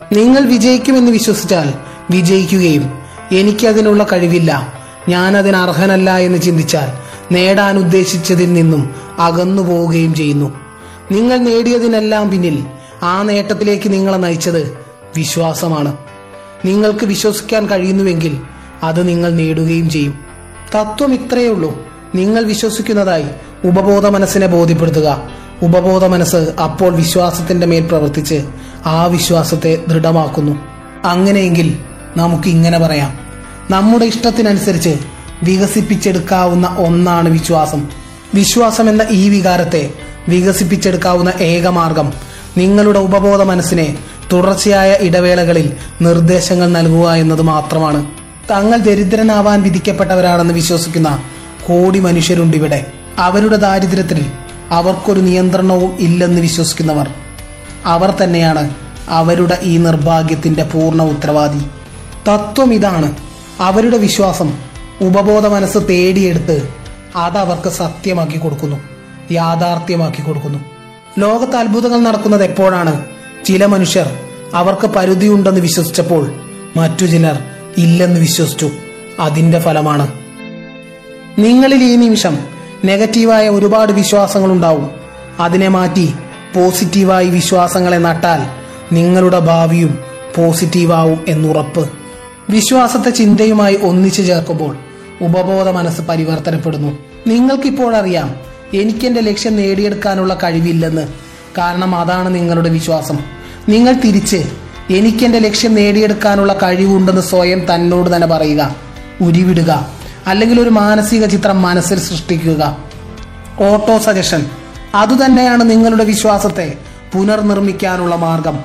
നിങ്ങൾ വിജയിക്കുമെന്ന് വിശ്വസിച്ചാൽ വിജയിക്കുകയും എനിക്കതിനുള്ള കഴിവില്ല. ഞാൻ അതിന് അർഹനല്ല എന്ന് ചിന്തിച്ചാൽ നേടാൻ ഉദ്ദേശിച്ചതിൽ നിന്നും അകന്നു പോവുകയും ചെയ്യുന്നു. നിങ്ങൾ നേടിയതിനെല്ലാം പിന്നിൽ ആ നേട്ടത്തിലേക്ക് നിങ്ങളെ നയിച്ചത് വിശ്വാസമാണ്. നിങ്ങൾക്ക് വിശ്വസിക്കാൻ കഴിയുന്നുവെങ്കിൽ അത് നിങ്ങൾ നേടുകയും ചെയ്യും. തത്വം ഇത്രയേ ഉള്ളൂ. നിങ്ങൾ വിശ്വസിക്കുന്നതായി ഉപബോധ മനസ്സിനെ ബോധ്യപ്പെടുത്തുക. ഉപബോധ മനസ്സ് അപ്പോൾ വിശ്വാസത്തിന്റെ മേൽ പ്രവർത്തിച്ച് ആ വിശ്വാസത്തെ ദൃഢമാക്കുന്നു. അങ്ങനെയെങ്കിൽ നമുക്ക് ഇങ്ങനെ പറയാം. നമ്മുടെ ഇഷ്ടത്തിനനുസരിച്ച് വികസിപ്പിച്ചെടുക്കാവുന്ന ഒന്നാണ് വിശ്വാസം. വിശ്വാസം എന്ന ഈ വികാരത്തെ വികസിപ്പിച്ചെടുക്കാവുന്ന ഏക മാർഗം നിങ്ങളുടെ ഉപബോധ മനസ്സിനെ തുടർച്ചയായ ഇടവേളകളിൽ നിർദ്ദേശങ്ങൾ നൽകുക എന്നത് മാത്രമാണ്. തങ്ങൾ ദരിദ്രനാവാൻ വിധിക്കപ്പെട്ടവരാണെന്ന് വിശ്വസിക്കുന്ന കോടി മനുഷ്യരുണ്ട് ഇവിടെ അവരുടെ ദാരിദ്ര്യത്തിൽ അവർക്കൊരു നിയന്ത്രണവും ഇല്ലെന്ന് വിശ്വസിക്കുന്നവർ. അവർ തന്നെയാണ് അവരുടെ ഈ നിർഭാഗ്യത്തിന്റെ പൂർണ ഉത്തരവാദി. തത്വം ഇതാണ്. അവരുടെ വിശ്വാസം ഉപബോധ മനസ്സ് തേടിയെടുത്ത് അതവർക്ക് സത്യമാക്കി കൊടുക്കുന്നു യാഥാർത്ഥ്യമാക്കി കൊടുക്കുന്നു. ലോകത്ത് അത്ഭുതങ്ങൾ നടക്കുന്നത് എപ്പോഴാണ്? ചില മനുഷ്യർ അവർക്ക് പരിധിയുണ്ടെന്ന് വിശ്വസിച്ചപ്പോൾ മറ്റു ചിലർ ഇല്ലെന്ന് വിശ്വസിച്ചു. അതിന്റെ ഫലമാണ്. നിങ്ങളിൽ ഈ നിമിഷം നെഗറ്റീവായ ഒരുപാട് വിശ്വാസങ്ങൾ ഉണ്ടാവും. അതിനെ മാറ്റി പോസിറ്റീവായി വിശ്വാസങ്ങളെ നട്ടാൽ നിങ്ങളുടെ ഭാവിയും പോസിറ്റീവാവും എന്നുറപ്പ്. വിശ്വാസത്തെ ചിന്തയുമായി ഒന്നിച്ചു ചേർക്കുമ്പോൾ ഉപബോധ മനസ്സ് പരിവർത്തനപ്പെടുന്നു. നിങ്ങൾക്കിപ്പോൾ അറിയാം എനിക്കെന്റെ ലക്ഷ്യം നേടിയെടുക്കാനുള്ള കഴിവില്ലെന്ന്. കാരണം അതാണ് നിങ്ങളുടെ വിശ്വാസം. നിങ്ങൾ തിരിച്ച് എനിക്കെന്റെ ലക്ഷ്യം നേടിയെടുക്കാനുള്ള കഴിവുണ്ടെന്ന് സ്വയം തന്നോട് തന്നെ പറയുക. ഉരുവിടുക. അല്ലെങ്കിൽ ഒരു മാനസിക ചിത്രം മനസ്സിൽ സൃഷ്ടിക്കുക. Auto suggestion. അതുതന്നെയാണ് നിങ്ങളുടെ വിശ്വാസത്തെ പുനർനിർമ്മിക്കാനുള്ള മാർഗം.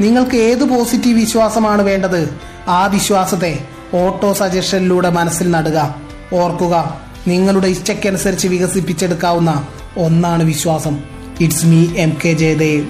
നിങ്ങൾക്ക് ഏത് പോസിറ്റീവ് വിശ്വാസമാണ് വേണ്ടത്? ആ വിശ്വാസത്തെ ഓട്ടോ സജഷനിലൂടെ മനസ്സിൽ നടുക. ഓർക്കുക നിങ്ങളുടെ ഇച്ഛയ്ക്കനുസരിച്ച് വികസിപ്പിച്ചെടുക്കാവുന്ന ഒന്നാണ് വിശ്വാസം. It's me M K Jayadev